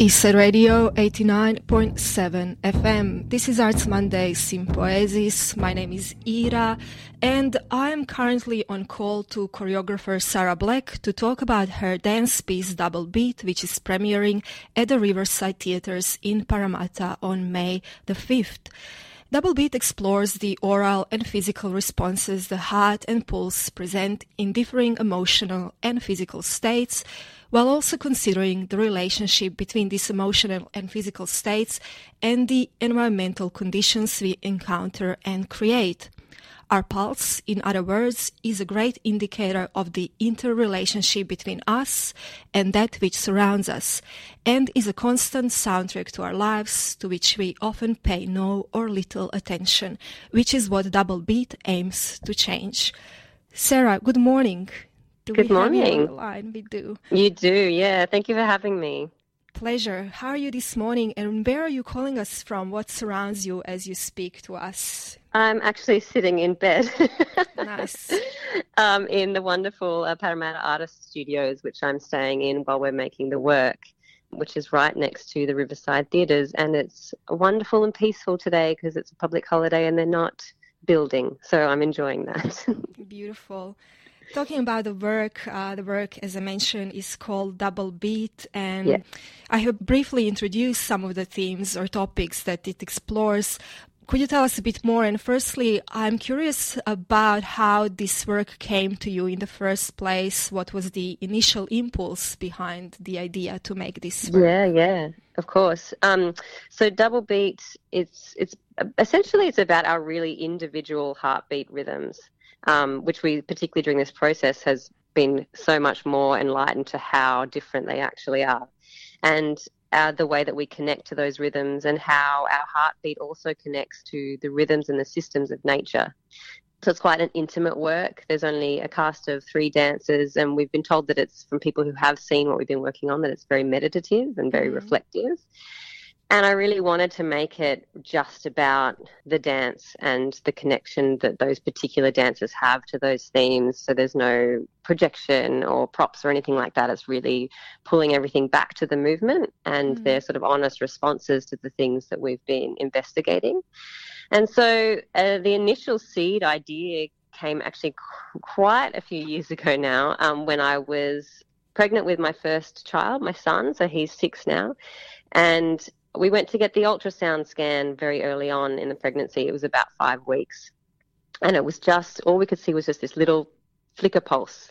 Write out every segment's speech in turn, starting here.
Eastside Radio 89.7 FM. This is Arts Monday Sympoiesis. My name is Ira and I am currently on call to choreographer Sarah Black to talk about her dance piece Double Beat which is premiering at the Riverside Theatres in Parramatta on May the 5th. Double Beat explores the aural and physical responses the heart and pulse present in differing emotional and physical states while also considering the relationship between these emotional and physical states and the environmental conditions we encounter and create. Our pulse, in other words, is a great indicator of the interrelationship between us and that which surrounds us, and is a constant soundtrack to our lives to which we often pay no or little attention, which is what Double Beat aims to change. Sarah, good morning. Do Good morning. line? We do. You do, yeah. Thank you for having me. Pleasure. How are you this morning and where are you calling us from? What surrounds you as you speak to us? I'm actually sitting in bed. nice. Um, in the wonderful uh, Parramatta Artist Studios, which I'm staying in while we're making the work, which is right next to the Riverside Theatres. And it's wonderful and peaceful today because it's a public holiday and they're not building. So I'm enjoying that. Beautiful. Talking about the work, uh, the work, as I mentioned, is called Double Beat, and yeah. I have briefly introduced some of the themes or topics that it explores. Could you tell us a bit more? And firstly, I'm curious about how this work came to you in the first place. What was the initial impulse behind the idea to make this work? Yeah, yeah, of course. Um, so Double Beat, it's it's essentially it's about our really individual heartbeat rhythms um, which we, particularly during this process, has been so much more enlightened to how different they actually are. And uh, the way that we connect to those rhythms and how our heartbeat also connects to the rhythms and the systems of nature. So it's quite an intimate work. There's only a cast of three dancers, and we've been told that it's from people who have seen what we've been working on that it's very meditative and very mm-hmm. reflective. And I really wanted to make it just about the dance and the connection that those particular dancers have to those themes. So there's no projection or props or anything like that. It's really pulling everything back to the movement and mm. their sort of honest responses to the things that we've been investigating. And so uh, the initial seed idea came actually quite a few years ago now um, when I was pregnant with my first child, my son. So he's six now. And we went to get the ultrasound scan very early on in the pregnancy. It was about five weeks. And it was just, all we could see was just this little flicker pulse.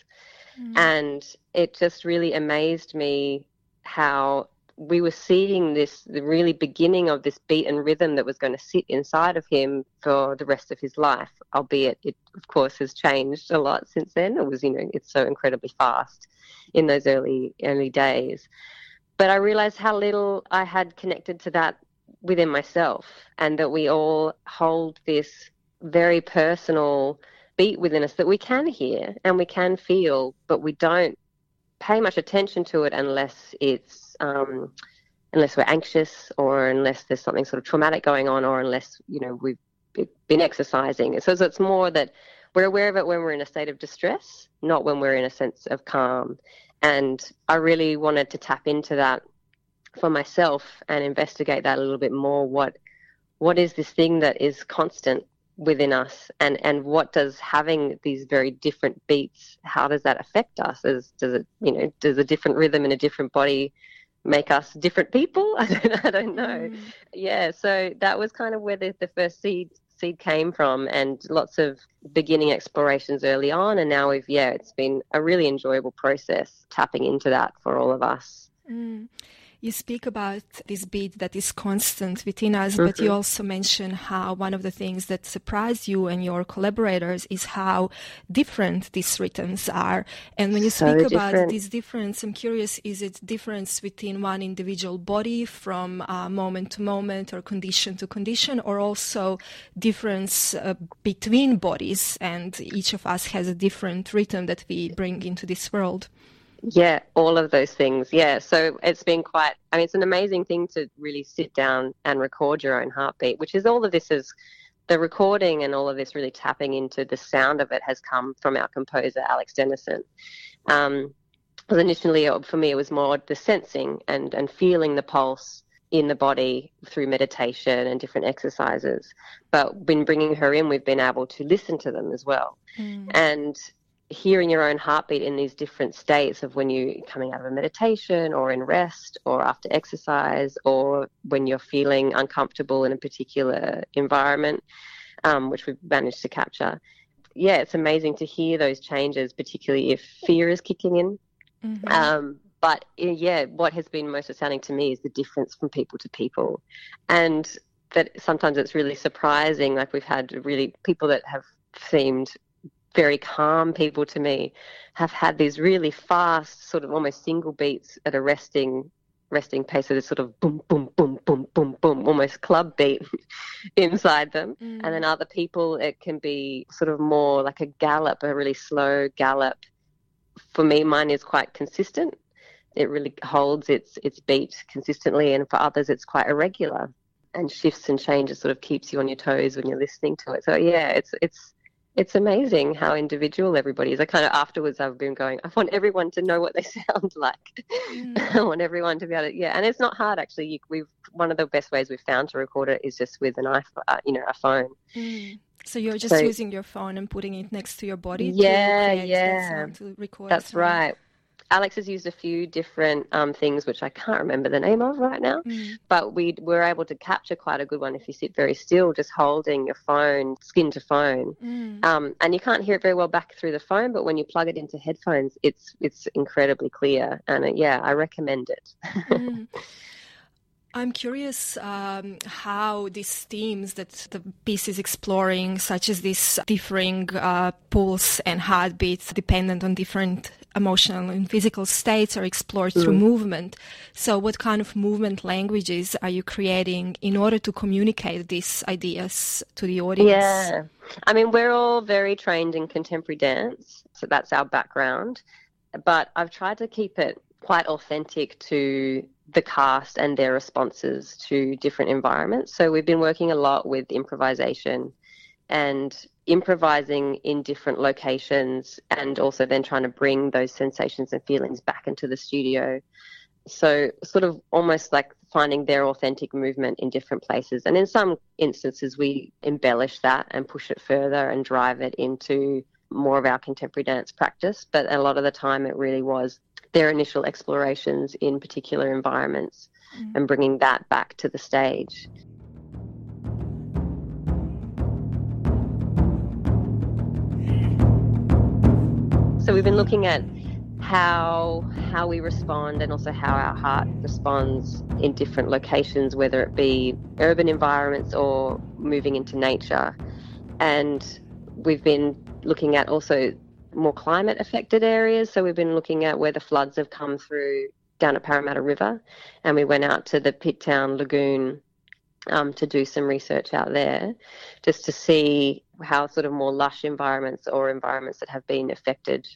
Mm. And it just really amazed me how we were seeing this, the really beginning of this beat and rhythm that was going to sit inside of him for the rest of his life, albeit it, of course, has changed a lot since then. It was, you know, it's so incredibly fast in those early, early days. But I realized how little I had connected to that within myself, and that we all hold this very personal beat within us that we can hear and we can feel, but we don't pay much attention to it unless it's um, unless we're anxious or unless there's something sort of traumatic going on or unless you know we've been exercising. So it's more that we're aware of it when we're in a state of distress, not when we're in a sense of calm. And I really wanted to tap into that for myself and investigate that a little bit more. What what is this thing that is constant within us and and what does having these very different beats how does that affect us as does it you know does a different rhythm in a different body make us different people i don't, I don't know mm. yeah so that was kind of where the, the first seed seed came from and lots of beginning explorations early on and now we've yeah it's been a really enjoyable process tapping into that for all of us mm. You speak about this beat that is constant within us, mm-hmm. but you mm-hmm. also mention how one of the things that surprised you and your collaborators is how different these rhythms are. And when you so speak different. about this difference, I'm curious, is it difference within one individual body from uh, moment to moment or condition to condition, or also difference uh, between bodies and each of us has a different rhythm that we bring into this world? Yeah, all of those things. Yeah. So it's been quite, I mean, it's an amazing thing to really sit down and record your own heartbeat, which is all of this is the recording and all of this really tapping into the sound of it has come from our composer, Alex Dennison. Um, Because initially, uh, for me, it was more the sensing and, and feeling the pulse in the body through meditation and different exercises. But when bringing her in, we've been able to listen to them as well. Mm. And hearing your own heartbeat in these different states of when you're coming out of a meditation or in rest or after exercise or when you're feeling uncomfortable in a particular environment, um, which we've managed to capture. Yeah, it's amazing to hear those changes, particularly if fear is kicking in. Mm-hmm. Um, but yeah, what has been most astounding to me is the difference from people to people. And that sometimes it's really surprising. Like we've had really people that have seemed very calm people to me have had these really fast, sort of almost single beats at a resting resting pace. So this sort of boom, boom, boom, boom, boom, boom, almost club beat inside them. Mm. And then other people, it can be sort of more like a gallop, a really slow gallop. For me, mine is quite consistent. It really holds its its beat consistently, and for others, it's quite irregular and shifts and changes. Sort of keeps you on your toes when you're listening to it. So yeah, it's it's it's amazing how individual everybody is. I kind of afterwards I've been going, I want everyone to know what they sound like. Mm. I want everyone to be able to, yeah. And it's not hard actually. You, we've one of the best ways we've found to record it is just with an iPhone, uh, you know, a phone. Mm. So you're just so, using your phone and putting it next to your body. Yeah, yeah. To record. That's right. Alex has used a few different um, things, which I can't remember the name of right now, mm. but we were able to capture quite a good one if you sit very still, just holding your phone skin to phone. Mm. Um, and you can't hear it very well back through the phone, but when you plug it into headphones, it's it's incredibly clear. And uh, yeah, I recommend it. mm. I'm curious um, how these themes that the piece is exploring, such as this differing uh, pulse and heartbeats dependent on different emotional and physical states, are explored mm. through movement. So, what kind of movement languages are you creating in order to communicate these ideas to the audience? Yeah, I mean, we're all very trained in contemporary dance, so that's our background. But I've tried to keep it quite authentic to the cast and their responses to different environments. So we've been working a lot with improvisation and improvising in different locations and also then trying to bring those sensations and feelings back into the studio. So sort of almost like finding their authentic movement in different places. And in some instances we embellish that and push it further and drive it into more of our contemporary dance practice, but a lot of the time it really was their initial explorations in particular environments mm. and bringing that back to the stage. So we've been looking at how how we respond and also how our heart responds in different locations, whether it be urban environments or moving into nature. And we've been looking at also more climate affected areas. So we've been looking at where the floods have come through down at Parramatta River, and we went out to the Pitt Town Lagoon um, to do some research out there, just to see how sort of more lush environments or environments that have been affected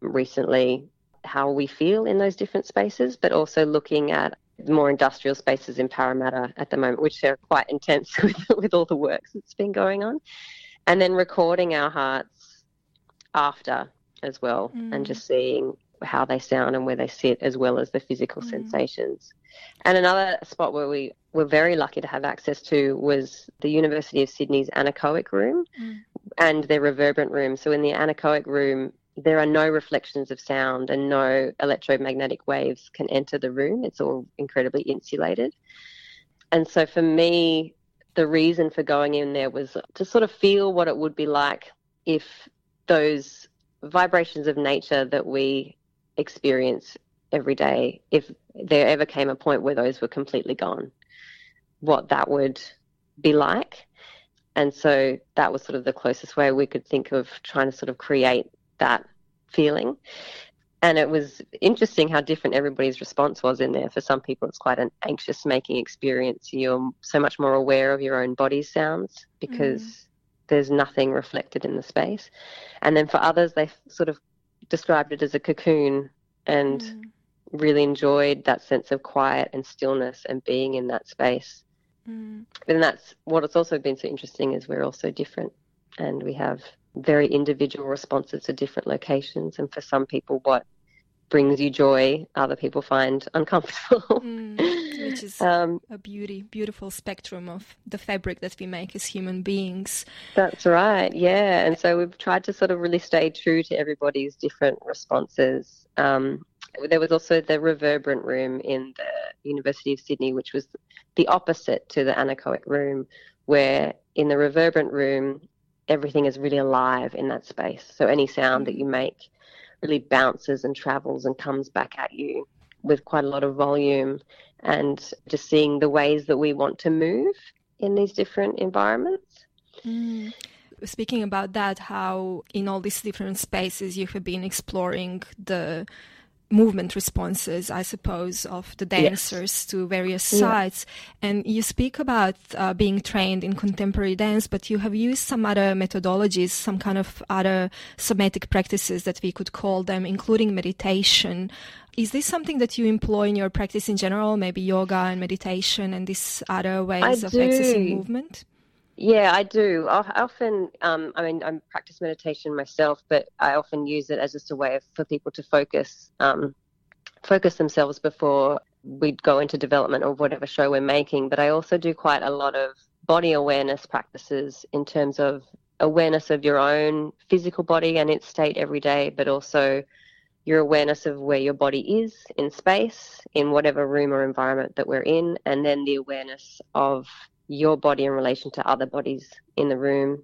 recently, how we feel in those different spaces, but also looking at more industrial spaces in Parramatta at the moment, which are quite intense with, with all the works that's been going on, and then recording our hearts after as well mm. and just seeing how they sound and where they sit as well as the physical mm. sensations. And another spot where we were very lucky to have access to was the University of Sydney's anechoic room mm. and their reverberant room. So in the anechoic room, there are no reflections of sound and no electromagnetic waves can enter the room. It's all incredibly insulated. And so for me, the reason for going in there was to sort of feel what it would be like if those vibrations of nature that we experience every day, if there ever came a point where those were completely gone, what that would be like. And so that was sort of the closest way we could think of trying to sort of create that feeling. And it was interesting how different everybody's response was in there. For some people, it's quite an anxious making experience. You're so much more aware of your own body's sounds because mm there's nothing reflected in the space. And then for others, they sort of described it as a cocoon and mm. Really enjoyed that sense of quiet and stillness and being in that space. Mm. And that's what it's also been so interesting is we're all so different and we have very individual responses to different locations. And for some people, what brings you joy, other people find uncomfortable. Mm, which is um, a beauty, beautiful spectrum of the fabric that we make as human beings. That's right, yeah. And so we've tried to sort of really stay true to everybody's different responses. Um, there was also the reverberant room in the University of Sydney, which was the opposite to the anechoic room, where in the reverberant room, everything is really alive in that space. So any sound that mm. you make really bounces and travels and comes back at you with quite a lot of volume and just seeing the ways that we want to move in these different environments. Mm. Speaking about that, how in all these different spaces you have been exploring the movement responses, I suppose, of the dancers yes. to various yeah. sites. And you speak about uh, being trained in contemporary dance, but you have used some other methodologies, some kind of other somatic practices that we could call them, including meditation. Is this something that you employ in your practice in general, maybe yoga and meditation and these other ways I of do. accessing movement? Yeah, I do. I often, um, I mean, I practice meditation myself, but I often use it as just a way of, for people to focus, um, focus themselves before we go into development or whatever show we're making. But I also do quite a lot of body awareness practices in terms of awareness of your own physical body and its state every day, but also your awareness of where your body is in space, in whatever room or environment that we're in, and then the awareness of your body in relation to other bodies in the room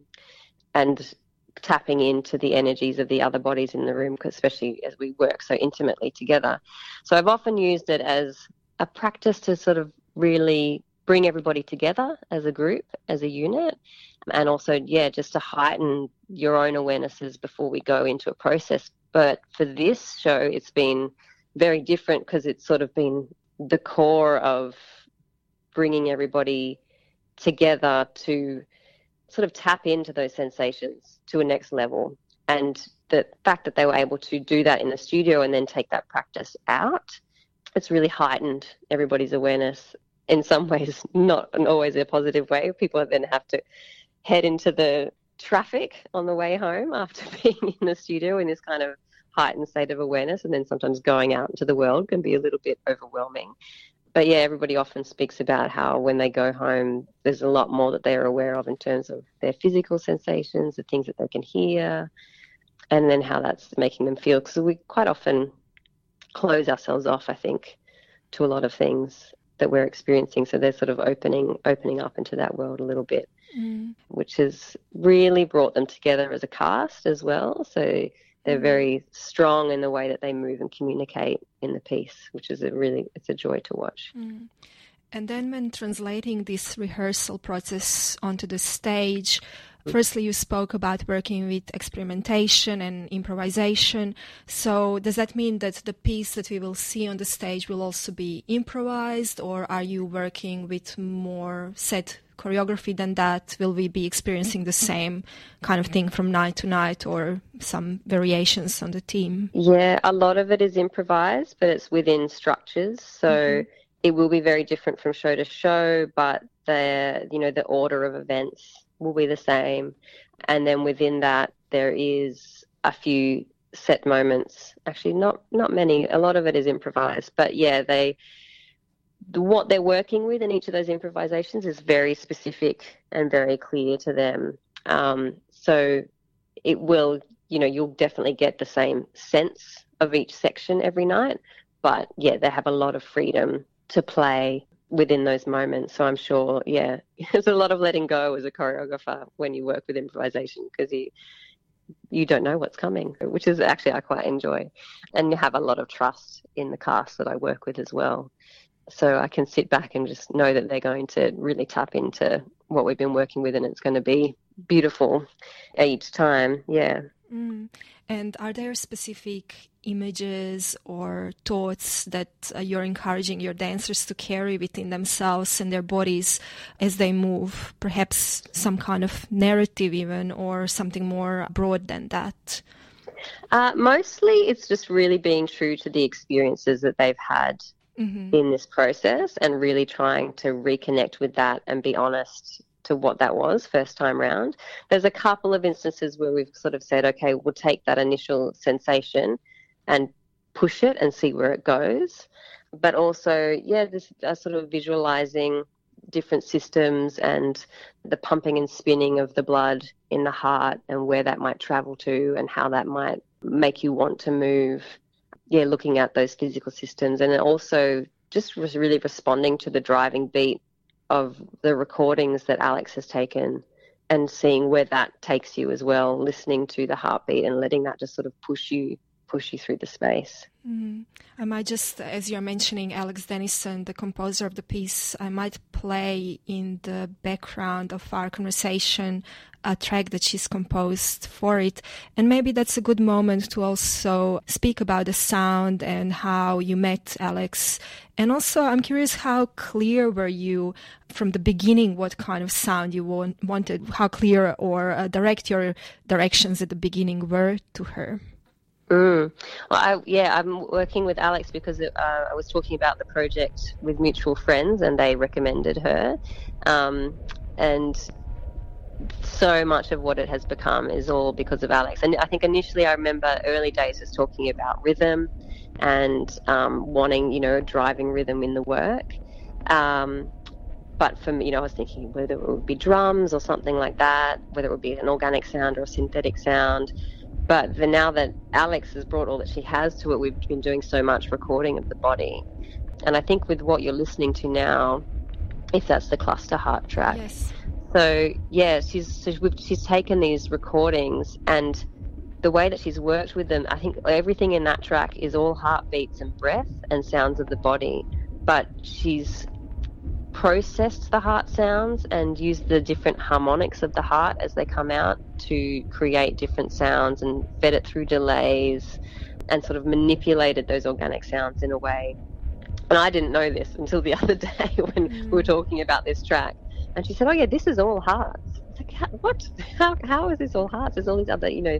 and tapping into the energies of the other bodies in the room, especially as we work so intimately together. So I've often used it as a practice to sort of really bring everybody together as a group, as a unit, and also, yeah, just to heighten your own awarenesses before we go into a process. But for this show, it's been very different because it's sort of been the core of bringing everybody together to sort of tap into those sensations to a next level. And the fact that they were able to do that in the studio and then take that practice out, it's really heightened everybody's awareness in some ways, not always a positive way. People then have to head into the traffic on the way home after being in the studio in this kind of heightened state of awareness and then sometimes going out into the world can be a little bit overwhelming but yeah, everybody often speaks about how when they go home, there's a lot more that they're aware of in terms of their physical sensations, the things that they can hear, and then how that's making them feel. Because we quite often close ourselves off, I think, to a lot of things that we're experiencing. So they're sort of opening opening up into that world a little bit, mm. which has really brought them together as a cast as well. So they're mm. very strong in the way that they move and communicate in the piece, which is a really it's a joy to watch. Mm. And then when translating this rehearsal process onto the stage, firstly you spoke about working with experimentation and improvisation. So does that mean that the piece that we will see on the stage will also be improvised or are you working with more set choreography than that? Will we be experiencing the same kind of thing from night to night or some variations on the theme? Yeah, a lot of it is improvised, but it's within structures. So mm-hmm. it will be very different from show to show, but the you know the order of events will be the same. And then within that there is a few set moments. Actually not not many. A lot of it is improvised. But yeah, they what they're working with in each of those improvisations is very specific and very clear to them. Um, so it will, you know, you'll definitely get the same sense of each section every night. But yeah, they have a lot of freedom to play within those moments. So I'm sure, yeah, there's a lot of letting go as a choreographer when you work with improvisation because you you don't know what's coming, which is actually I quite enjoy, and you have a lot of trust in the cast that I work with as well so I can sit back and just know that they're going to really tap into what we've been working with and it's going to be beautiful each time. Yeah. Mm. And are there specific images or thoughts that uh, you're encouraging your dancers to carry within themselves and their bodies as they move? Perhaps some kind of narrative, even, or something more broad than that? Uh, mostly it's just really being true to the experiences that they've had mm-hmm. in this process and really trying to reconnect with that and be honest to what that was first time round. There's a couple of instances where we've sort of said, okay, we'll take that initial sensation and push it and see where it goes. But also, yeah, this uh, sort of visualizing different systems and the pumping and spinning of the blood in the heart and where that might travel to and how that might make you want to move. Yeah, looking at those physical systems and also just really responding to the driving beat of the recordings that Alex has taken and seeing where that takes you as well, listening to the heartbeat and letting that just sort of push you push you through the space. Mm. I might just, as you're mentioning Alex Dennison, the composer of the piece, I might play in the background of our conversation a track that she's composed for it. And maybe that's a good moment to also speak about the sound and how you met Alex. And also, I'm curious how clear were you from the beginning what kind of sound you want, wanted, how clear or uh, direct your directions at the beginning were to her? Mm. Well, I, yeah, I'm working with Alex because uh, I was talking about the project with mutual friends, and they recommended her. Um, and so much of what it has become is all because of Alex. And I think initially, I remember early days was talking about rhythm and um, wanting, you know, driving rhythm in the work. Um, but for me, you know, I was thinking whether it would be drums or something like that, whether it would be an organic sound or a synthetic sound. But the, now that Alex has brought all that she has to it, we've been doing so much recording of the body. And I think with what you're listening to now, if that's the cluster heart track. Yes. So yeah, she's so she's taken these recordings and the way that she's worked with them, I think everything in that track is all heartbeats and breath and sounds of the body. But she's processed the heart sounds and used the different harmonics of the heart as they come out to create different sounds and fed it through delays and sort of manipulated those organic sounds in a way. And I didn't know this until the other day when mm. we were talking about this track. And she said, "Oh yeah, this is all hearts." It's like, what? How, how is this all hearts? There's all these other, you know,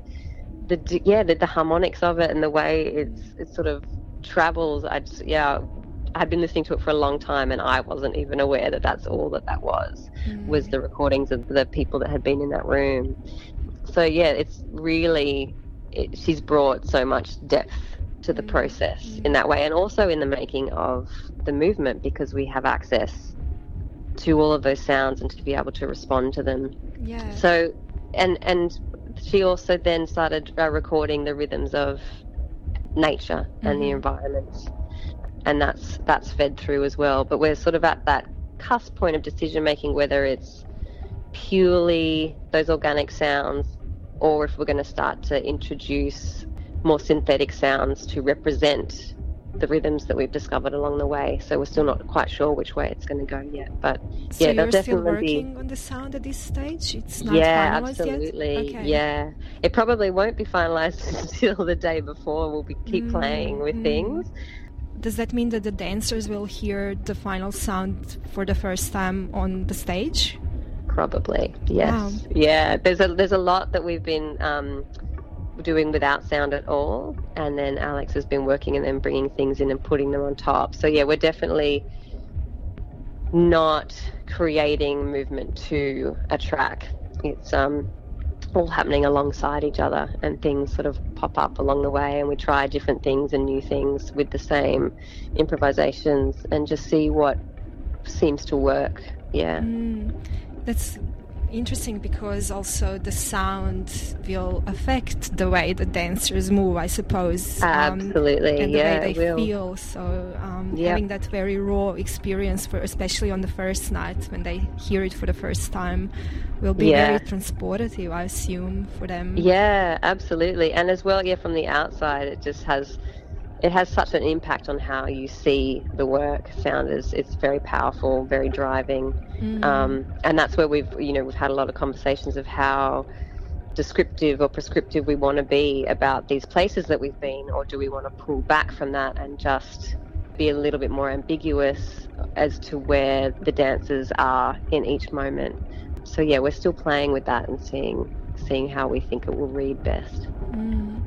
the yeah, the, the harmonics of it and the way it's it sort of travels. I just yeah, I'd been listening to it for a long time, and I wasn't even aware that that's all that that was mm. was the recordings of the people that had been in that room. So yeah, it's really it, she's brought so much depth to the mm. process mm. in that way, and also in the making of the movement because we have access to all of those sounds and to be able to respond to them. Yeah. So, and and she also then started uh, recording the rhythms of nature and mm-hmm. the environment and that's that's fed through as well. But we're sort of at that cusp point of decision making whether it's purely those organic sounds or if we're going to start to introduce more synthetic sounds to represent the rhythms that we've discovered along the way. So we're still not quite sure which way it's going to go yet. But so yeah, you're definitely still working be... on the sound at this stage. It's not yeah, finalized absolutely. Yet? Okay. Yeah, it probably won't be finalized until the day before. We'll be keep mm, playing with mm. things does that mean that the dancers will hear the final sound for the first time on the stage? Probably, yes. Wow. Yeah, there's a there's a lot that we've been um, doing without sound at all, and then Alex has been working and then bringing things in and putting them on top. So yeah, we're definitely not creating movement to a track. It's um, all happening alongside each other and things sort of pop up along the way and we try different things and new things with the same improvisations and just see what seems to work. Yeah. Mm, that's interesting because also the sound will affect the way the dancers move, I suppose. Absolutely, Um, Absolutely, and the yeah, way they feel. So um, yep. having that very raw experience, for especially on the first night when they hear it for the first time, will be yeah. very transportative, I assume, for them. Yeah, absolutely, and as well, yeah, from the outside, it just has it has such an impact on how you see the work. Sound is it's very powerful, very driving, mm. um, and that's where we've you know we've had a lot of conversations of how descriptive or prescriptive we want to be about these places that we've been, or do we want to pull back from that and just be a little bit more ambiguous as to where the dancers are in each moment. So yeah, we're still playing with that and seeing seeing how we think it will read best. Mm.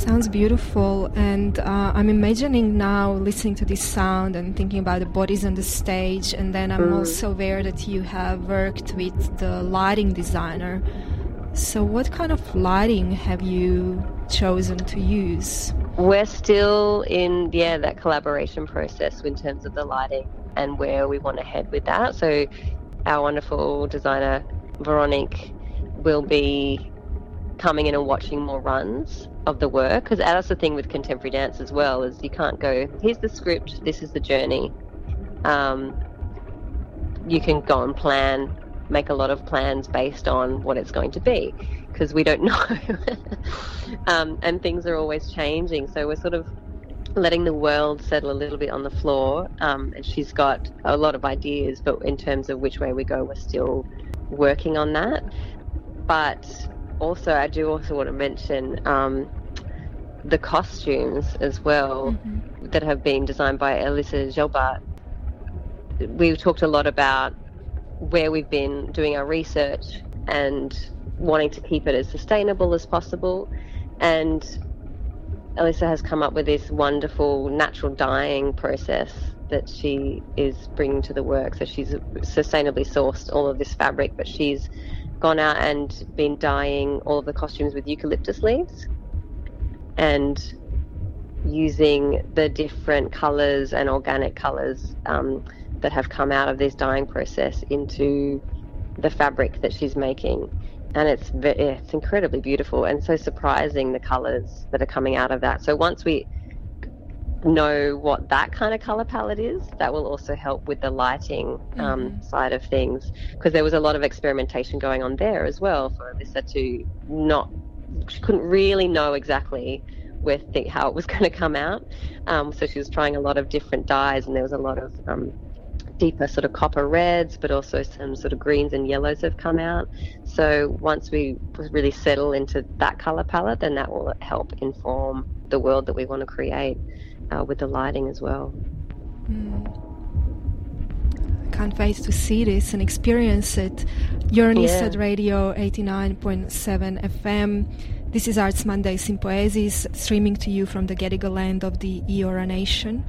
Sounds beautiful, and uh, I'm imagining now listening to this sound and thinking about the bodies on the stage. And then I'm mm. also aware that you have worked with the lighting designer So, what kind of lighting have you chosen to use? We're still in yeah that collaboration process in terms of the lighting and where we want to head with that. So, our wonderful designer Veronique will be coming in and watching more runs of the work because that's the thing with contemporary dance as well is you can't go here's the script this is the journey. Um, you can go and plan make a lot of plans based on what it's going to be because we don't know. Um, and things are always changing so we're sort of letting the world settle a little bit on the floor um, and she's got a lot of ideas but in terms of which way we go we're still working on that. But also I do also want to mention um, the costumes as well mm-hmm. that have been designed by Elisa Gilbert. We've talked a lot about where we've been doing our research and wanting to keep it as sustainable as possible. And Elisa has come up with this wonderful natural dyeing process that she is bringing to the work. So she's sustainably sourced all of this fabric, but she's gone out and been dyeing all of the costumes with eucalyptus leaves and using the different colors and organic colors um, that have come out of this dyeing process into the fabric that she's making. And it's it's incredibly beautiful and so surprising the colors that are coming out of that. So once we know what that kind of color palette is, that will also help with the lighting um, mm-hmm. side of things because there was a lot of experimentation going on there as well for Alyssa to not, she couldn't really know exactly where think how it was going to come out. Um, so she was trying a lot of different dyes, and there was a lot of um, deeper sort of copper reds, but also some sort of greens and yellows have come out. So once we really settle into that color palette, then that will help inform the world that we want to create uh, with the lighting as well. Mm. I can't wait to see this and experience it. You're on yeah. Radio 89.7 FM. This is Arts Monday Sympoiesis, streaming to you from the Gadigal land of the Eora Nation.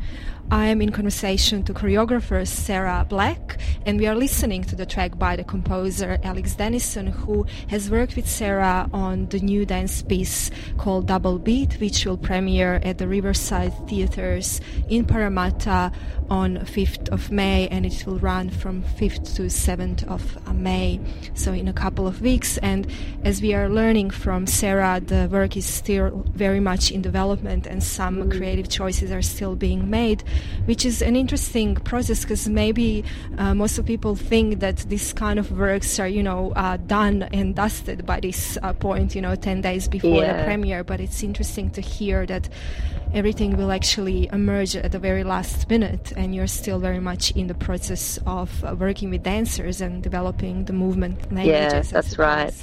I am in conversation to choreographer Sarah Black, and we are listening to the track by the composer Alex Dennison, who has worked with Sarah on the new dance piece called Double Beat, which will premiere at the Riverside Theatres in Parramatta on 5th of May, and it will run from 5th to 7th of May, so in a couple of weeks. And as we are learning from Sarah, the work is still very much in development, and some creative choices are still being made which is an interesting process because maybe uh, most of people think that this kind of works are, you know, uh, done and dusted by this uh, point, you know, 10 days before yeah. the premiere. But it's interesting to hear that everything will actually emerge at the very last minute and you're still very much in the process of uh, working with dancers and developing the movement languages. Yeah, that's right.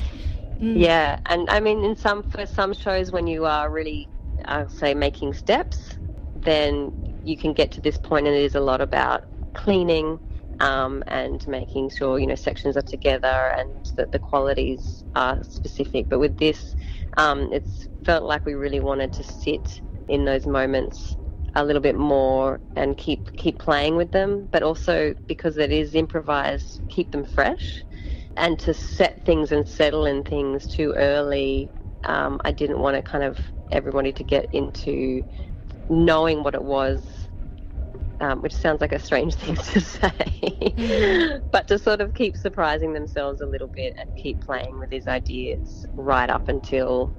Mm. Yeah, and I mean, in some for some shows, when you are really, I'll say, making steps, then you can get to this point, and it is a lot about cleaning um, and making sure you know sections are together and that the qualities are specific. But with this, um, it's felt like we really wanted to sit in those moments a little bit more and keep keep playing with them, but also because it is improvised, keep them fresh, and to set things and settle in things too early. Um, I didn't want to kind of everybody to get into knowing what it was, um, which sounds like a strange thing to say, mm-hmm. but to sort of keep surprising themselves a little bit and keep playing with these ideas right up until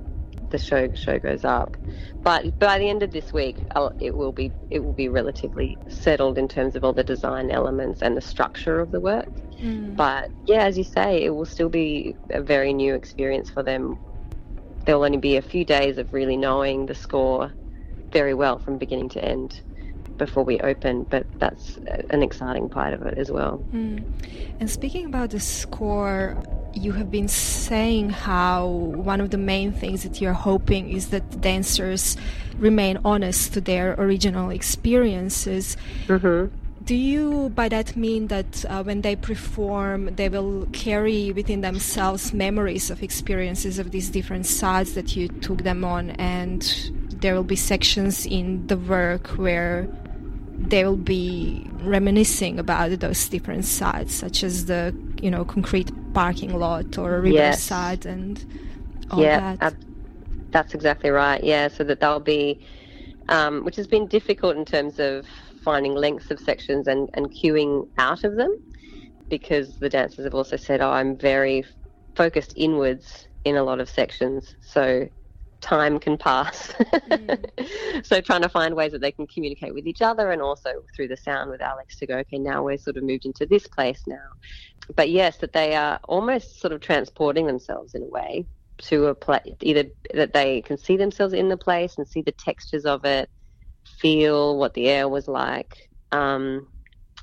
the show show goes up. But by the end of this week, I'll, it will be it will be relatively settled in terms of all the design elements and the structure of the work. Mm. But yeah, as you say, it will still be a very new experience for them. There'll only be a few days of really knowing the score very well from beginning to end before we open, but that's an exciting part of it as well. Mm. And speaking about the score, you have been saying how one of the main things that you're hoping is that the dancers remain honest to their original experiences. Mm-hmm. Do you, by that, mean that uh, when they perform, they will carry within themselves memories of experiences of these different sides that you took them on, and there will be sections in the work where they will be reminiscing about those different sides, such as the you know concrete parking lot or a Yes. riverside and all yeah, that. ab- that's exactly right. Yeah, so that they'll be, um, which has been difficult in terms of finding lengths of sections and, and cueing out of them because the dancers have also said, oh, I'm very focused inwards in a lot of sections. So time can pass. Mm. so trying to find ways that they can communicate with each other and also through the sound with Alex to go, okay, now we're sort of moved into this place now. But yes, that they are almost sort of transporting themselves in a way to a place, either that they can see themselves in the place and see the textures of it, feel what the air was like, um,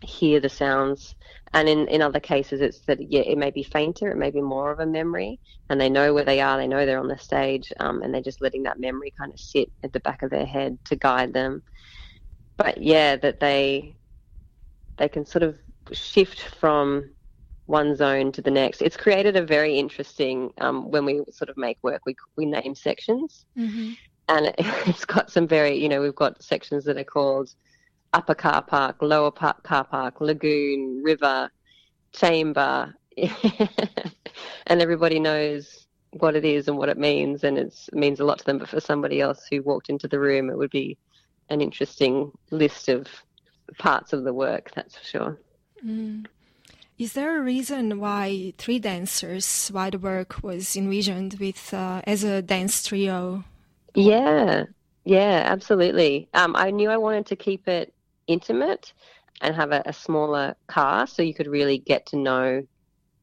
hear the sounds. And in, in other cases, it's that, yeah, it may be fainter, it may be more of a memory, and they know where they are, they know they're on the stage, um, and they're just letting that memory kind of sit at the back of their head to guide them. But yeah, that they they can sort of shift from one zone to the next. It's created a very interesting um, when we sort of make work. We we name sections, hmm and it's got some very you know we've got sections that are called upper car park, lower park, car park, lagoon, river, chamber, and everybody knows what it is and what it means, and it means a lot to them. But for somebody else who walked into the room, it would be an interesting list of parts of the work. That's for sure. Mm. Is there a reason why three dancers, why the work was envisioned with uh, as a dance trio? Yeah, yeah, absolutely. Um, I knew I wanted to keep it intimate and have a, a smaller cast so you could really get to know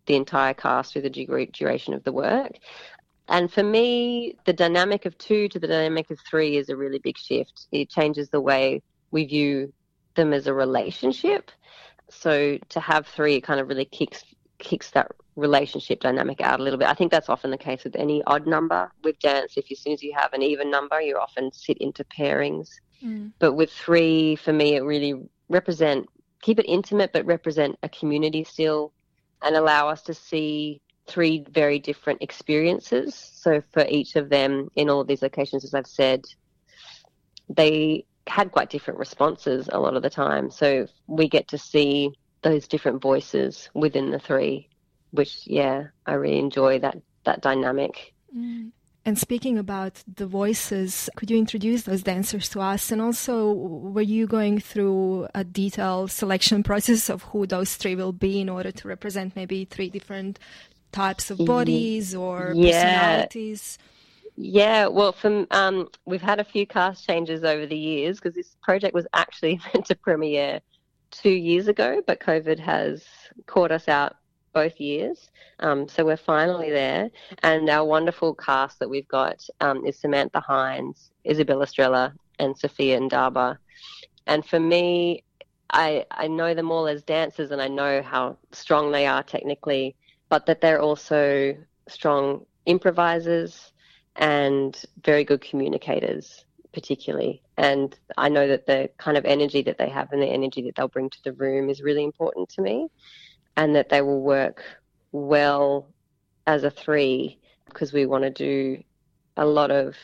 the entire cast through the dura- duration of the work. And for me, the dynamic of two to the dynamic of three is a really big shift. It changes the way we view them as a relationship. So to have three, it kind of really kicks kicks that relationship dynamic out a little bit. I think that's often the case with any odd number with dance. If as soon as you have an even number, you often sit into pairings. Mm. But with three, for me, it really represent keep it intimate, but represent a community still, and allow us to see three very different experiences. So for each of them, in all of these locations, as I've said, they had quite different responses a lot of the time. So we get to see those different voices within the three, which yeah, I really enjoy that that dynamic. Mm. And speaking about the voices, could you introduce those dancers to us? And also, were you going through a detailed selection process of who those three will be in order to represent maybe three different types of bodies or yeah. personalities? Yeah, well, from um, we've had a few cast changes over the years because this project was actually meant to premiere two years ago, but COVID has caught us out both years. Um, so we're finally there, and our wonderful cast that we've got um, is Samantha Hines, Isabel Estrella, and Sophia Ndaba. And for me, I I know them all as dancers, and I know how strong they are technically, but that they're also strong improvisers and very good communicators particularly and i know that the kind of energy that they have and the energy that they'll bring to the room is really important to me and that they will work well as a three because we want to do a lot of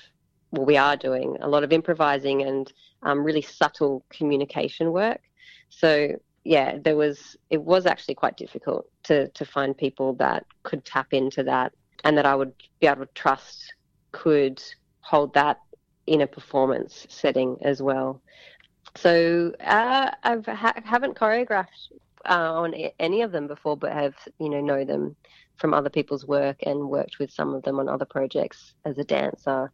well we are doing a lot of improvising and um, really subtle communication work so yeah there was it was actually quite difficult to to find people that could tap into that and that i would be able to trust could hold that in a performance setting as well. So uh, I ha- haven't choreographed uh, on any of them before, but have you know know them from other people's work and worked with some of them on other projects as a dancer.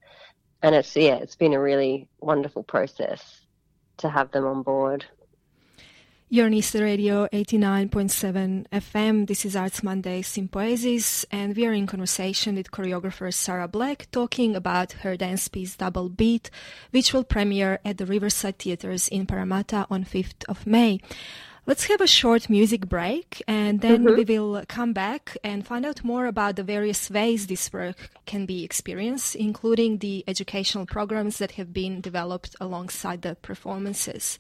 And it's yeah, it's been a really wonderful process to have them on board. You're on Eastside Radio 89.7 FM. This is Arts Monday Sympoiesis, and we are in conversation with choreographer Sarah Black talking about her dance piece Double Beat, which will premiere at the Riverside Theatres in Parramatta on 5th of May. Let's have a short music break and then Mhm. we will come back and find out more about the various ways this work can be experienced, including the educational programs that have been developed alongside the performances.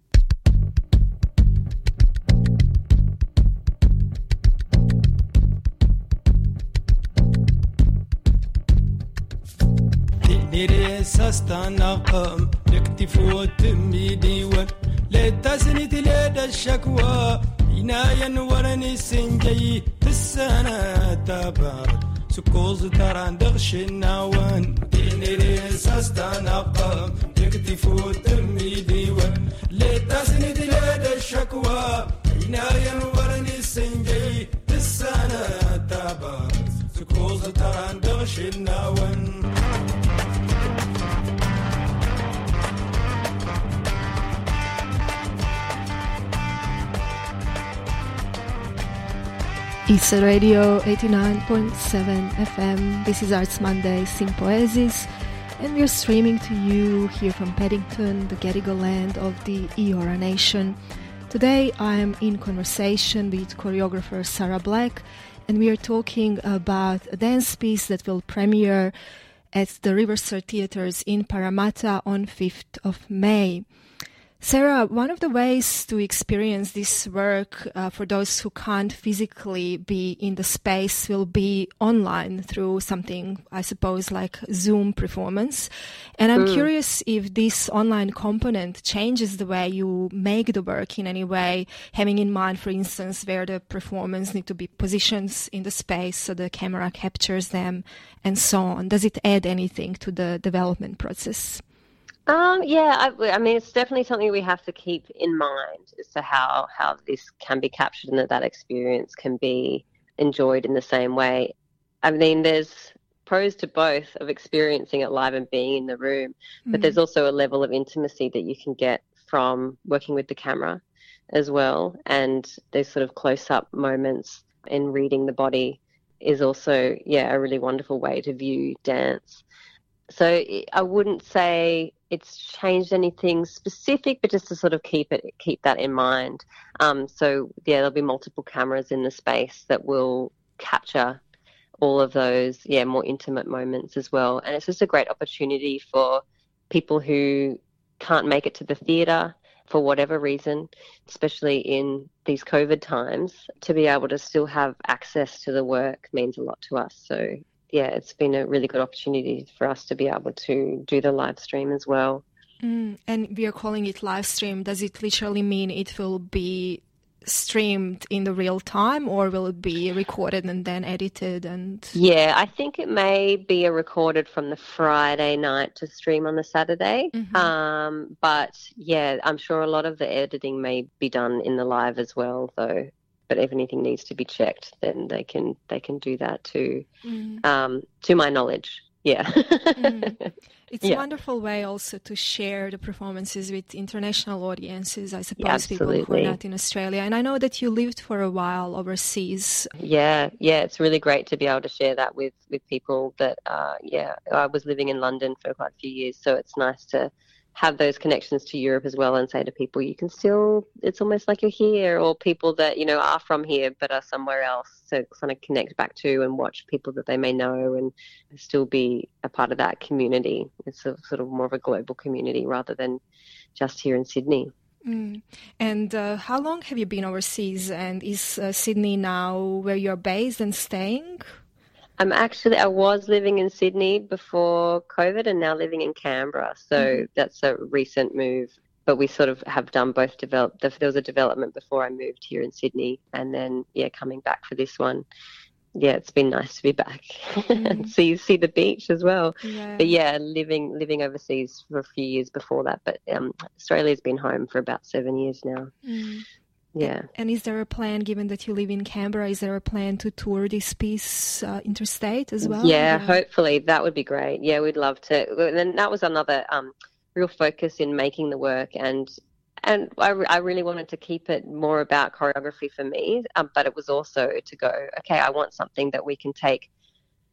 Nere sastana qam lekti fot midiwan للتسنيت ليد الشكوى عنايا ورني سنجي السنة تبار سكوز تران دغش النوان ديني ريساس تنقى يكتفو ترمي ديوان للتسنيت ليد الشكوى عنايا Eastside Radio 89.7 FM. This is Arts Monday Sympoiesis, and we are streaming to you here from Paddington, the Gadigal land of the Eora Nation. Today I am in conversation with choreographer Sarah Black, and we are talking about a dance piece that will premiere at the Riverside Theatres in Parramatta on 5th of May. Sarah, one of the ways to experience this work uh, for those who can't physically be in the space will be online through something, I suppose, like Zoom performance. And I'm mm. curious if this online component changes the way you make the work in any way, having in mind, for instance, where the performance need to be positioned in the space so the camera captures them and so on. Does it add anything to the development process? Um, yeah, I, I, mean, it's definitely something we have to keep in mind as to how how this can be captured and that that experience can be enjoyed in the same way. I mean, there's pros to both of experiencing it live and being in the room, mm-hmm. but there's also a level of intimacy that you can get from working with the camera as well, and those sort of close-up moments in reading the body is also, yeah, a really wonderful way to view dance. So I wouldn't say it's changed anything specific, but just to sort of keep it keep that in mind. Um, so yeah, there'll be multiple cameras in the space that will capture all of those yeah more intimate moments as well. And it's just a great opportunity for people who can't make it to the theatre for whatever reason, especially in these COVID times, to be able to still have access to the work means a lot to us. So yeah, it's been a really good opportunity for us to be able to do the live stream as well. Mm, and we are calling it live stream. Does it literally mean it will be streamed in the real time or will it be recorded and then edited and yeah i think it may be a recorded from the friday night to stream on the saturday mm-hmm. um, but yeah i'm sure a lot of the editing may be done in the live as well though but if anything needs to be checked, then they can they can do that too. Mm. Um, to my knowledge, yeah. mm. It's yeah. a wonderful way also to share the performances with international audiences. I suppose people who are not in Australia, and I know that you lived for a while overseas. Yeah, yeah, it's really great to be able to share that with with people that. Uh, yeah, I was living in London for quite a few years, so it's nice to have those connections to Europe as well and say to people, you can still, it's almost like you're here, or people that, you know, are from here but are somewhere else. So kind of connect back to and watch people that they may know and still be a part of that community. It's a, sort of more of a global community rather than just here in Sydney. Mm. And uh, how long have you been overseas? And is uh, Sydney now where you're based and staying? I'm actually I was living in Sydney before COVID and now living in Canberra. So mm-hmm. that's a recent move. But we sort of have done both develop there was a development before I moved here in Sydney and then yeah, coming back for this one. Yeah, it's been nice to be back mm-hmm. and see see the beach as well. Yeah. But yeah, living living overseas for a few years before that. But um, Australia's been home for about seven years now. Mm. Yeah. And is there a plan, given that you live in Canberra, is there a plan to tour this piece uh, interstate as well? Yeah, hopefully that would be great. Yeah, we'd love to. And that was another um, real focus in making the work, and and I, I really wanted to keep it more about choreography for me, um, but it was also to go, okay, I want something that we can take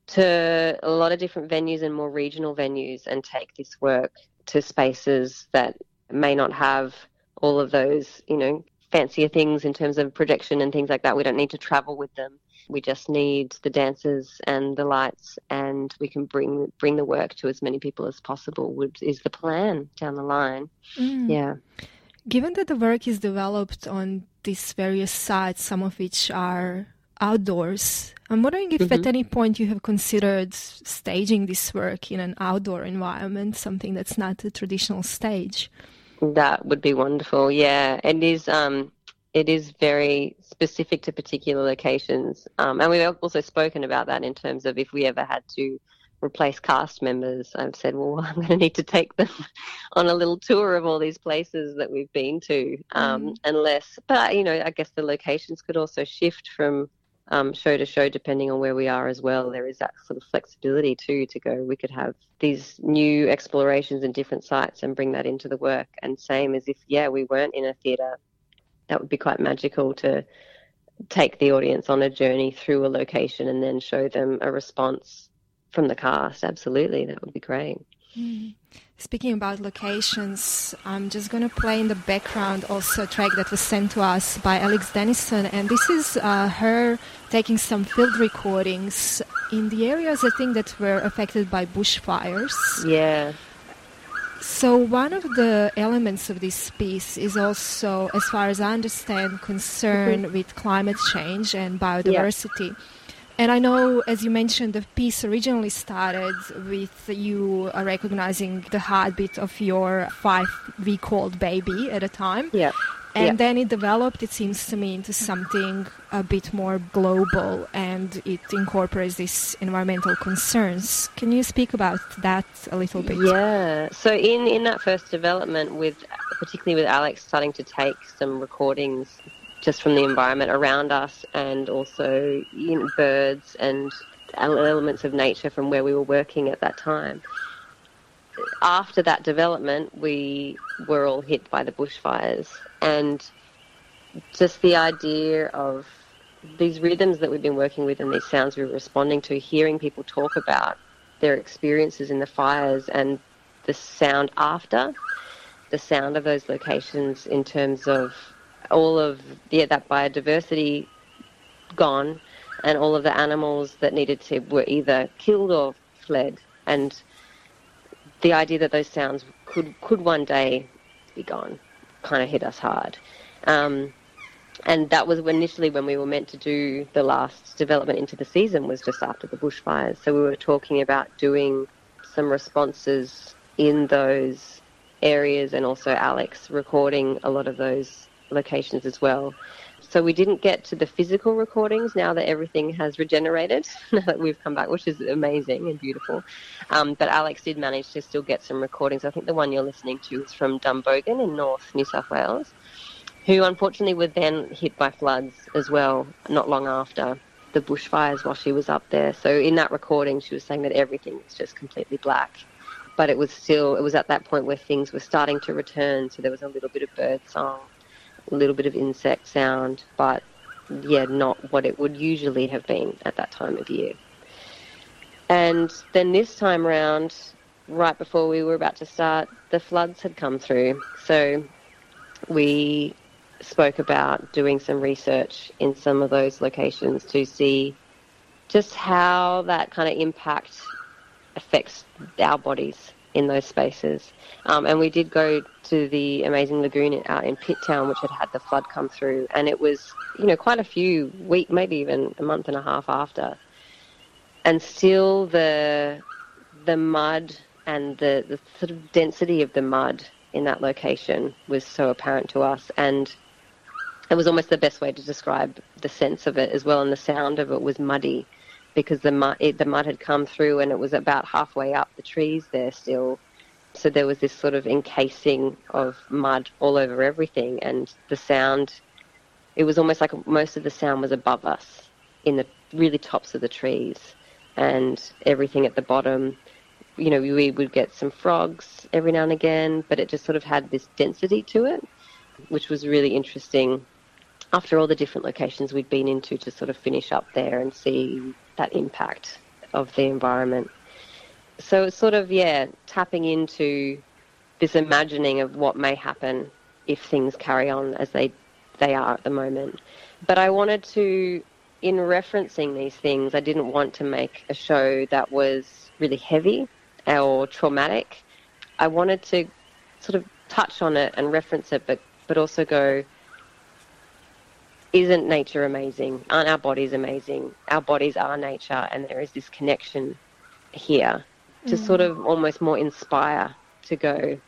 to a lot of different venues and more regional venues, and take this work to spaces that may not have all of those, you know, fancier things in terms of projection and things like that. We don't need to travel with them. We just need the dancers and the lights, and we can bring bring the work to as many people as possible. Would is the plan down the line? Mm. Yeah. Given that the work is developed on these various sites, some of which are outdoors, I'm wondering if mm-hmm. at any point you have considered staging this work in an outdoor environment, something that's not a traditional stage. That would be wonderful. Yeah, it is. Um, it is very specific to particular locations. Um, and we've also spoken about that in terms of if we ever had to replace cast members, I've said, well, I'm going to need to take them on a little tour of all these places that we've been to, um, mm. unless, but you know, I guess the locations could also shift from um, show to show depending on where we are as well. There is that sort of flexibility too to go. We could have these new explorations in different sites and bring that into the work. And same as if, yeah, we weren't in a theatre that would be quite magical to take the audience on a journey through a location and then show them a response from the cast. Absolutely, that would be great. Speaking about locations, I'm just going to play in the background also a track that was sent to us by Alex Dennison, and this is uh, her taking some field recordings in the areas I think that were affected by bushfires. Yeah. So one of the elements of this piece is also, as far as I understand, concern mm-hmm. with climate change and biodiversity. Yeah. And I know, as you mentioned, the piece originally started with you uh, recognizing the heartbeat of your five-week-old baby at a time. Yeah. And yeah. then it developed, it seems to me, into something a bit more global and it incorporates these environmental concerns. Can you speak about that a little bit? Yeah. So, in, in that first development, with particularly with Alex starting to take some recordings just from the environment around us and also you know, birds and elements of nature from where we were working at that time. After that development, we were all hit by the bushfires and just the idea of these rhythms that we've been working with and these sounds we were responding to, hearing people talk about their experiences in the fires and the sound after, the sound of those locations in terms of all of yeah, that biodiversity gone and all of the animals that needed to were either killed or fled and the idea that those sounds could could one day be gone kind of hit us hard. Um, and that was initially when we were meant to do the last development into the season was just after the bushfires. So we were talking about doing some responses in those areas and also Alex recording a lot of those locations as well. So we didn't get to the physical recordings now that everything has regenerated, now that we've come back, which is amazing and beautiful. Um, but Alex did manage to still get some recordings. I think the one you're listening to is from Dunbogan in North New South Wales, who unfortunately were then hit by floods as well, not long after the bushfires while she was up there. So in that recording, she was saying that everything was just completely black. But it was still, it was at that point where things were starting to return. So there was a little bit of bird song a little bit of insect sound, but yeah, not what it would usually have been at that time of year. And then this time round, right before we were about to start, the floods had come through. So we spoke about doing some research in some of those locations to see just how that kind of impact affects our bodies in those spaces. Um, and we did go to the amazing lagoon out in Pitt Town, which had had the flood come through, and it was, you know, quite a few week, maybe even a month and a half after, and still the the mud and the, the sort of density of the mud in that location was so apparent to us, and it was almost the best way to describe the sense of it as well, and the sound of it was muddy because the mud, it, the mud had come through and it was about halfway up the trees there still. So there was this sort of encasing of mud all over everything, and the sound, it was almost like most of the sound was above us in the really tops of the trees, and everything at the bottom. You know, we would get some frogs every now and again, but it just sort of had this density to it, which was really interesting after all the different locations we'd been into to sort of finish up there and see that impact of the environment. So it's sort of, yeah, tapping into this imagining of what may happen if things carry on as they, they are at the moment. But I wanted to, in referencing these things, I didn't want to make a show that was really heavy or traumatic. I wanted to sort of touch on it and reference it, but, but also go, isn't nature amazing? Aren't our bodies amazing? Our bodies are nature, and there is this connection here to mm. sort of almost more inspire to go.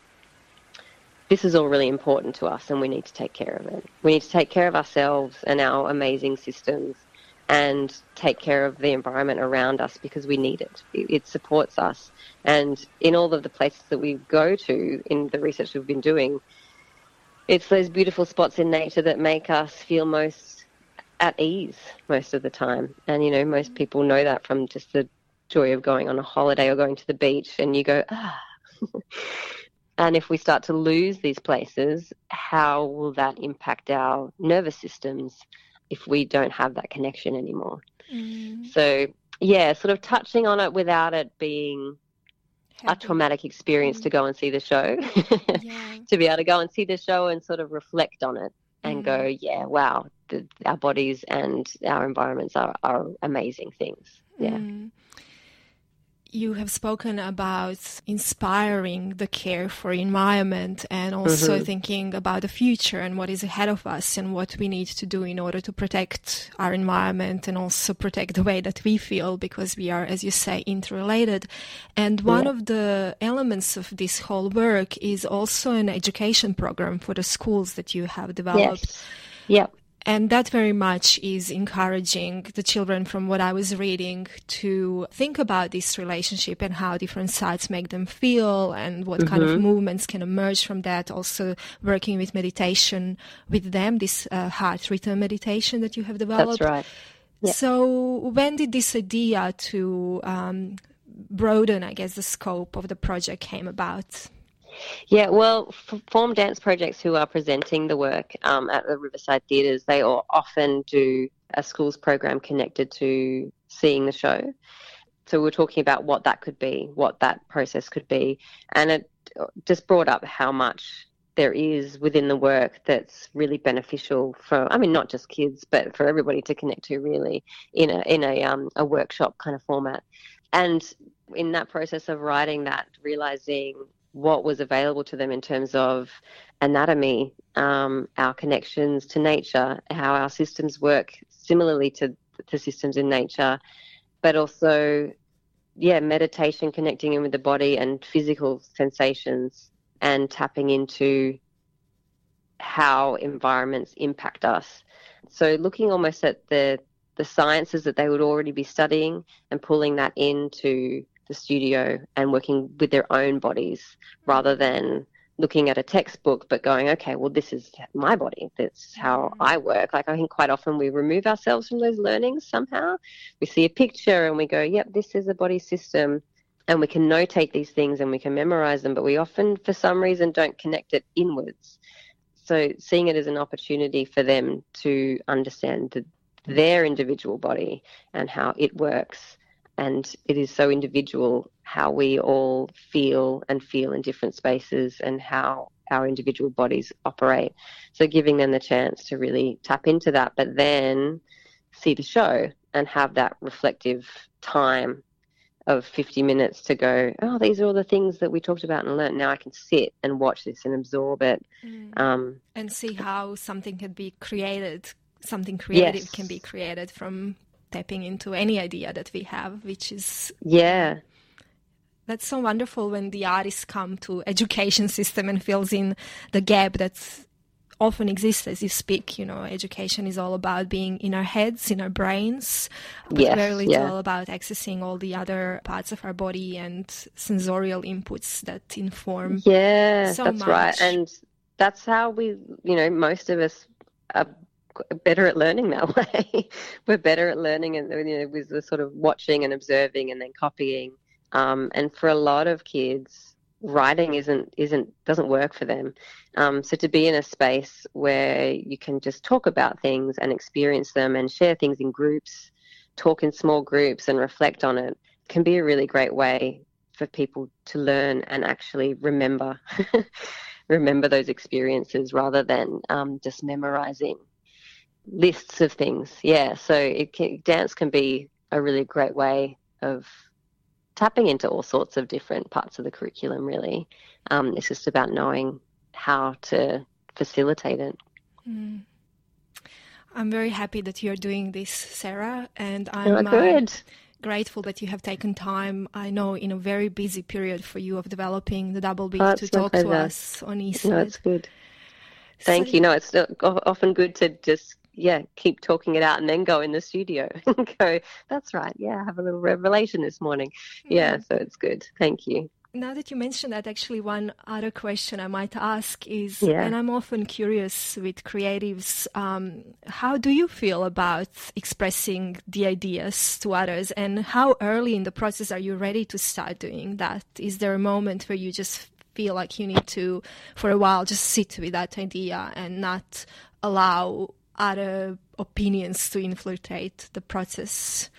this is all really important to us and we need to take care of it. We need to take care of ourselves and our amazing systems and take care of the environment around us because we need it. It, supports us. And in all of the places that we go to in the research we've been doing, it's those beautiful spots in nature that make us feel most at ease most of the time. And, you know, most people know that from just the joy of going on a holiday or going to the beach and you go, ah. and if we start to lose these places, how will that impact our nervous systems? if we don't have that connection anymore. Mm. So, yeah, sort of touching on it without it being. A traumatic experience mm. to go and see the show, yeah. to be able to go and see the show and sort of reflect on it and mm. go, yeah, wow, the, our bodies and our environments are, are amazing things. Yeah. Mm you have spoken about inspiring the care for environment and also mm-hmm. thinking about the future and what is ahead of us and what we need to do in order to protect our environment and also protect the way that we feel because we are, as you say, interrelated. And one yeah. of the elements of this whole work is also an education program for the schools that you have developed. Yes. Yep. And that very much is encouraging the children, from what I was reading, to think about this relationship and how different sides make them feel and what mm-hmm. kind of mm-hmm. movements can emerge from that. Also, working with meditation with them, this uh, heart rhythm meditation that you have developed. That's right. Yeah. So, when did this idea to um, broaden, I guess, the scope of the project came about? Yeah, well, form dance projects who are presenting the work um, at the Riverside Theatres, they all often do a schools program connected to seeing the show. So we're talking about what that could be, what that process could be, and it just brought up how much there is within the work that's really beneficial for I mean not just kids but for everybody to connect to really in a in a um, a workshop kind of format and in that process of writing that realizing what was available to them in terms of anatomy, um, our connections to nature, how our systems work similarly to, to systems in nature, but also, yeah, meditation, connecting in with the body and physical sensations and tapping into how environments impact us. So looking almost at the the sciences that they would already be studying and pulling that into the studio and working with their own bodies rather than looking at a textbook but going okay well this is my body. That's how mm. i work. Like i think quite often we remove ourselves from those learnings somehow. We see a picture and we go yep this is a body system and we can notate these things and we can memorize them but we often for some reason don't connect it inwards. So seeing it as an opportunity for them to understand the, their individual body and how it works and it is so individual how we all feel and feel in different spaces and how our individual bodies operate. So giving them the chance to really tap into that, but then see the show and have that reflective time of 50 minutes to go, oh, these are all the things that we talked about and learned. Now I can sit and watch this and absorb it. Mm. Um, and see how something can be created, something creative yes. can be created from tapping into any idea that we have, which is yeah. That's so wonderful when the artists come to education system and fills in the gap that's often exists as you speak. You know, education is all about being in our heads, in our brains, but yes, very little yeah. about accessing all the other parts of our body and sensorial inputs that inform. Yeah, so that's much. right, and that's how we, you know, most of us are better at learning that way. we're better at learning and you know with the sort of watching and observing and then copying. Um, and for a lot of kids, writing isn't isn't doesn't work for them. Um, so to be in a space where you can just talk about things and experience them and share things in groups, talk in small groups and reflect on it can be a really great way for people to learn and actually remember remember those experiences rather than um, just memorizing lists of things. Yeah, so it can, dance can be a really great way of tapping into all sorts of different parts of the curriculum. Really, um, it's just about knowing how to facilitate it. Mm. I'm very happy that you're doing this, Sarah, and I'm oh. Uh, grateful that you have taken time. I know in a very busy period for you of developing the double beat Oh, to talk to us on East No, it's good. Thank So- you. No, it's often good to just yeah keep talking it out and then go in the studio and go. That's right. Yeah, I have a little revelation this morning. Yeah, so it's good. Thank you. Now that you mentioned that, actually, one other question I might ask is, Yeah. and I'm often curious with creatives, um, how do you feel about expressing the ideas to others, and how early in the process are you ready to start doing that? Is there a moment where you just feel like you need to, for a while, just sit with that idea and not allow other opinions to infiltrate the process?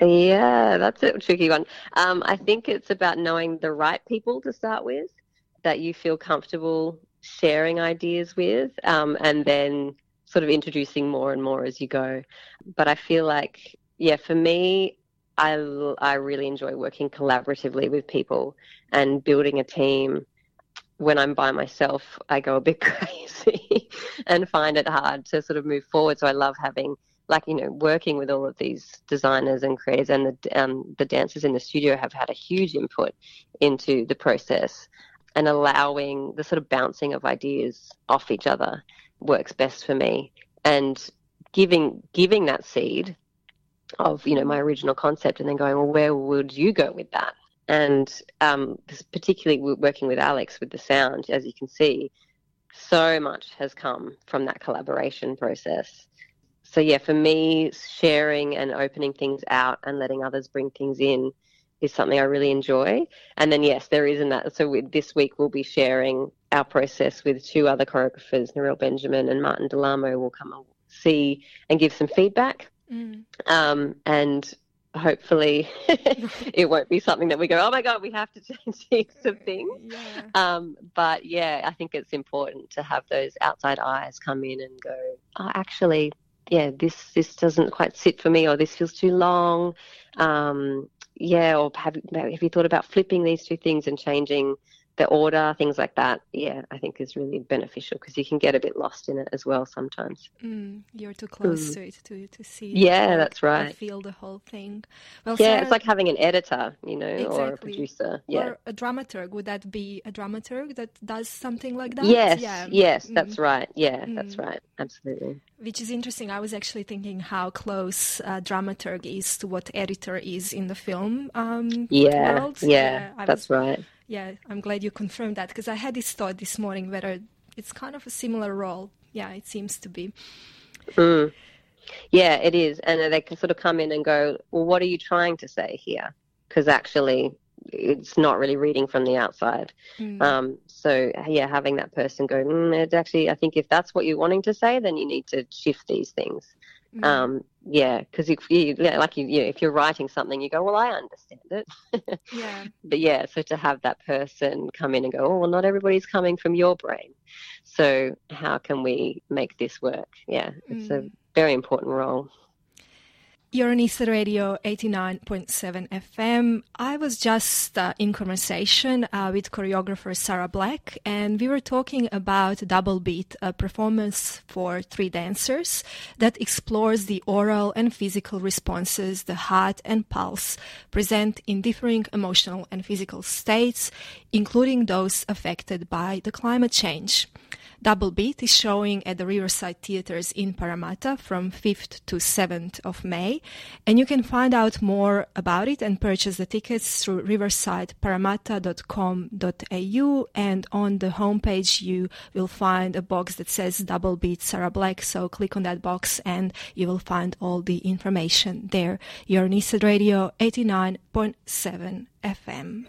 Yeah, that's a tricky one. Um, I think it's about knowing the right people to start with that you feel comfortable sharing ideas with, um, and then sort of introducing more and more as you go. But I feel like, yeah, for me, I, I really enjoy working collaboratively with people and building a team. When I'm by myself, I go a bit crazy and find it hard to sort of move forward. So I love having like you know working with all of these designers and creators and the um, the dancers in the studio have had a huge input into the process. And allowing the sort of bouncing of ideas off each other works best for me. And giving giving that seed of you know my original concept and then going well where would you go with that and um, particularly working with Alex with the sound as you can see so much has come from that collaboration process so yeah, for me, sharing and opening things out and letting others bring things in is something I really enjoy. And then yes, there is in that. So with, this week we'll be sharing our process with two other choreographers, Narelle Benjamin and Martin del Amo. will come and see and give some feedback. Mm. Um, and hopefully it won't be something that we go, oh my god, we have to change these of things. Yeah. Um, but yeah, I think it's important to have those outside eyes come in and go, oh, actually, yeah, this this doesn't quite sit for me, or this feels too long. Um, yeah, or have have you thought about flipping these two things and changing the order, things like that? Yeah, I think is really beneficial because you can get a bit lost in it as well sometimes. Mm, you're too close Mm. to it to, to see. Yeah, that's right. Feel the whole thing. Well, Yeah, Sarah, it's like having an editor, you know, or a Exactly. producer. Yeah. or a dramaturg. Would that be a dramaturg that does something like that? Yes, Yeah. yes, Mm. that's right. Yeah, that's Mm. right. Absolutely. Which is interesting. I was actually thinking how close uh, dramaturg is to what editor is in the film um, Yeah, world. yeah, I that's was, right. Yeah. I'm glad you confirmed that because I had this thought this morning whether it's kind of a similar role. Yeah, it seems to be. Mm. Yeah, it is. And they can sort of come in and go, well, what are you trying to say here? Because actually, it's not really reading from the outside. Mm. Um, so, yeah, having that person go, mm, it's actually, I think if that's what you're wanting to say, then you need to shift these things. Mm. Um, yeah, because if you, yeah, like you, you know, if you're writing something, you go, well, I understand it. yeah. but yeah, so to have that person come in and go, oh, well, not everybody's coming from your brain. So how can we make this work? Yeah, it's a Mm. very important role. You're on Eastside Radio 89.7 FM. I was just uh, in conversation uh, with choreographer Sarah Black, and we were talking about Double Beat, a performance for three dancers that explores the aural and physical responses the heart and pulse present in differing emotional and physical states, including those affected by the climate change. Double Beat is showing at the Riverside Theatres in Parramatta from 5th to 7th of May, and you can find out more about it and purchase the tickets through riversideparramatta.com.au and on the homepage you will find a box that says Double Beat Sarah Black, so click on that box and you will find all the information there. On Eastside Radio 89.7 FM.